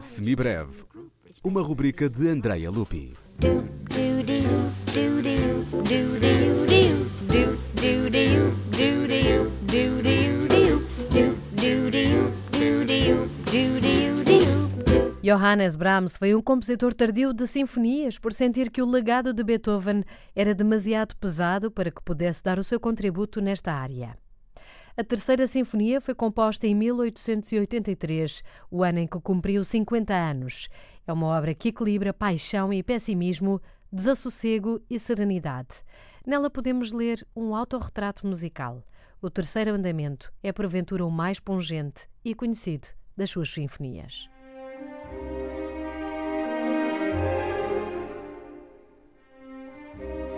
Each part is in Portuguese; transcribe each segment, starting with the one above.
Semibreve, uma rubrica de Andrea Lupi. Johannes Brahms foi um compositor tardio de sinfonias por sentir que o legado de Beethoven era demasiado pesado para que pudesse dar o seu contributo nesta área. A terceira sinfonia foi composta em 1883, o ano em que cumpriu 50 anos. É uma obra que equilibra paixão e pessimismo, desassossego e serenidade. Nela podemos ler um autorretrato musical. O terceiro andamento é porventura o mais pungente e conhecido das suas sinfonias. Bye.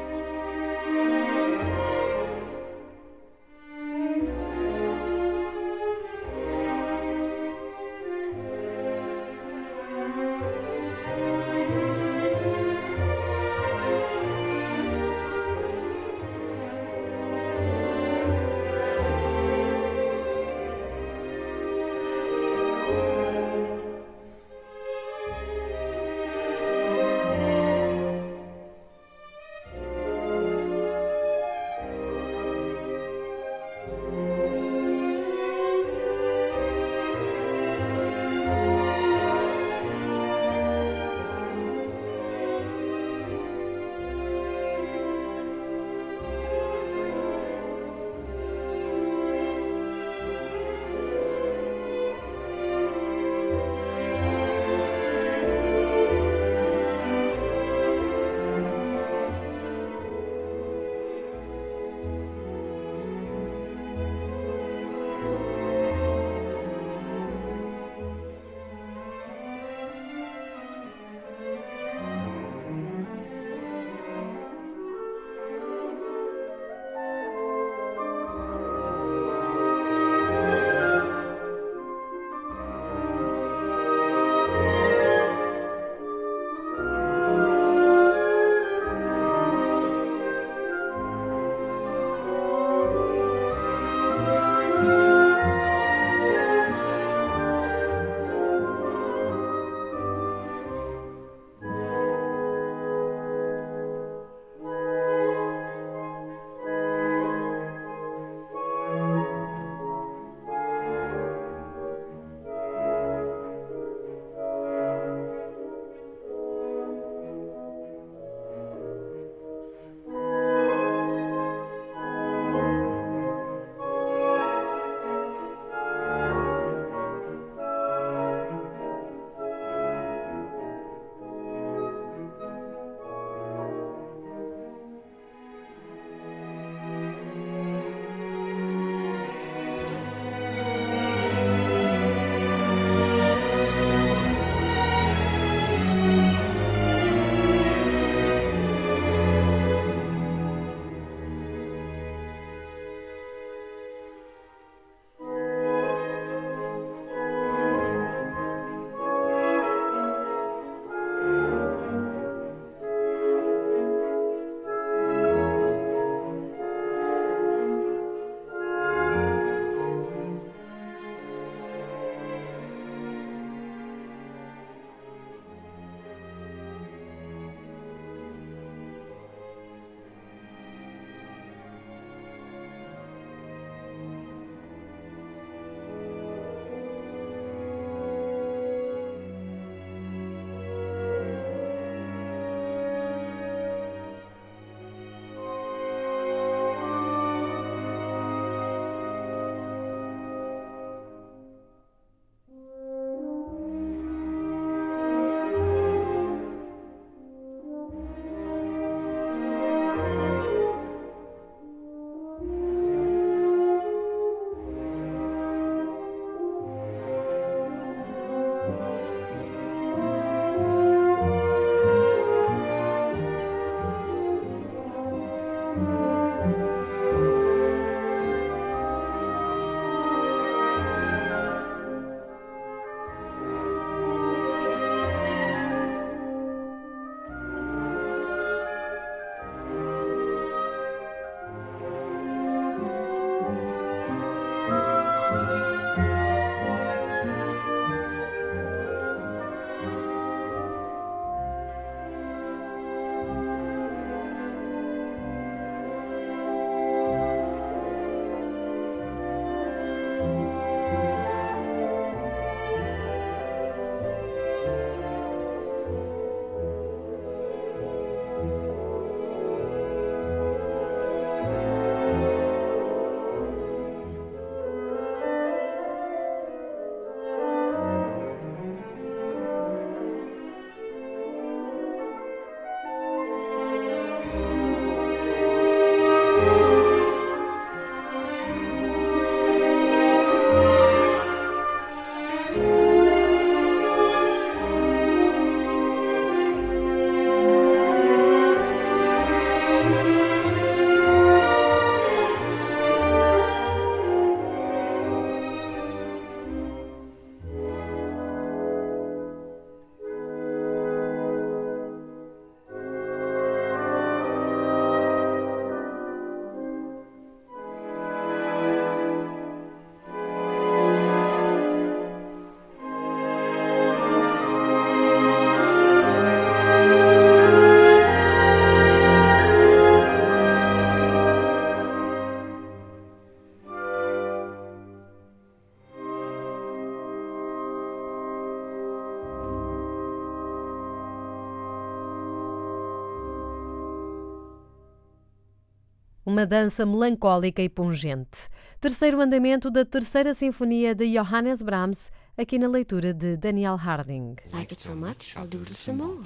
Uma dança melancólica e pungente. Terceiro andamento da Terceira Sinfonia de Johannes Brahms, aqui na leitura de Daniel Harding. Like it so much, I'll doodle some more.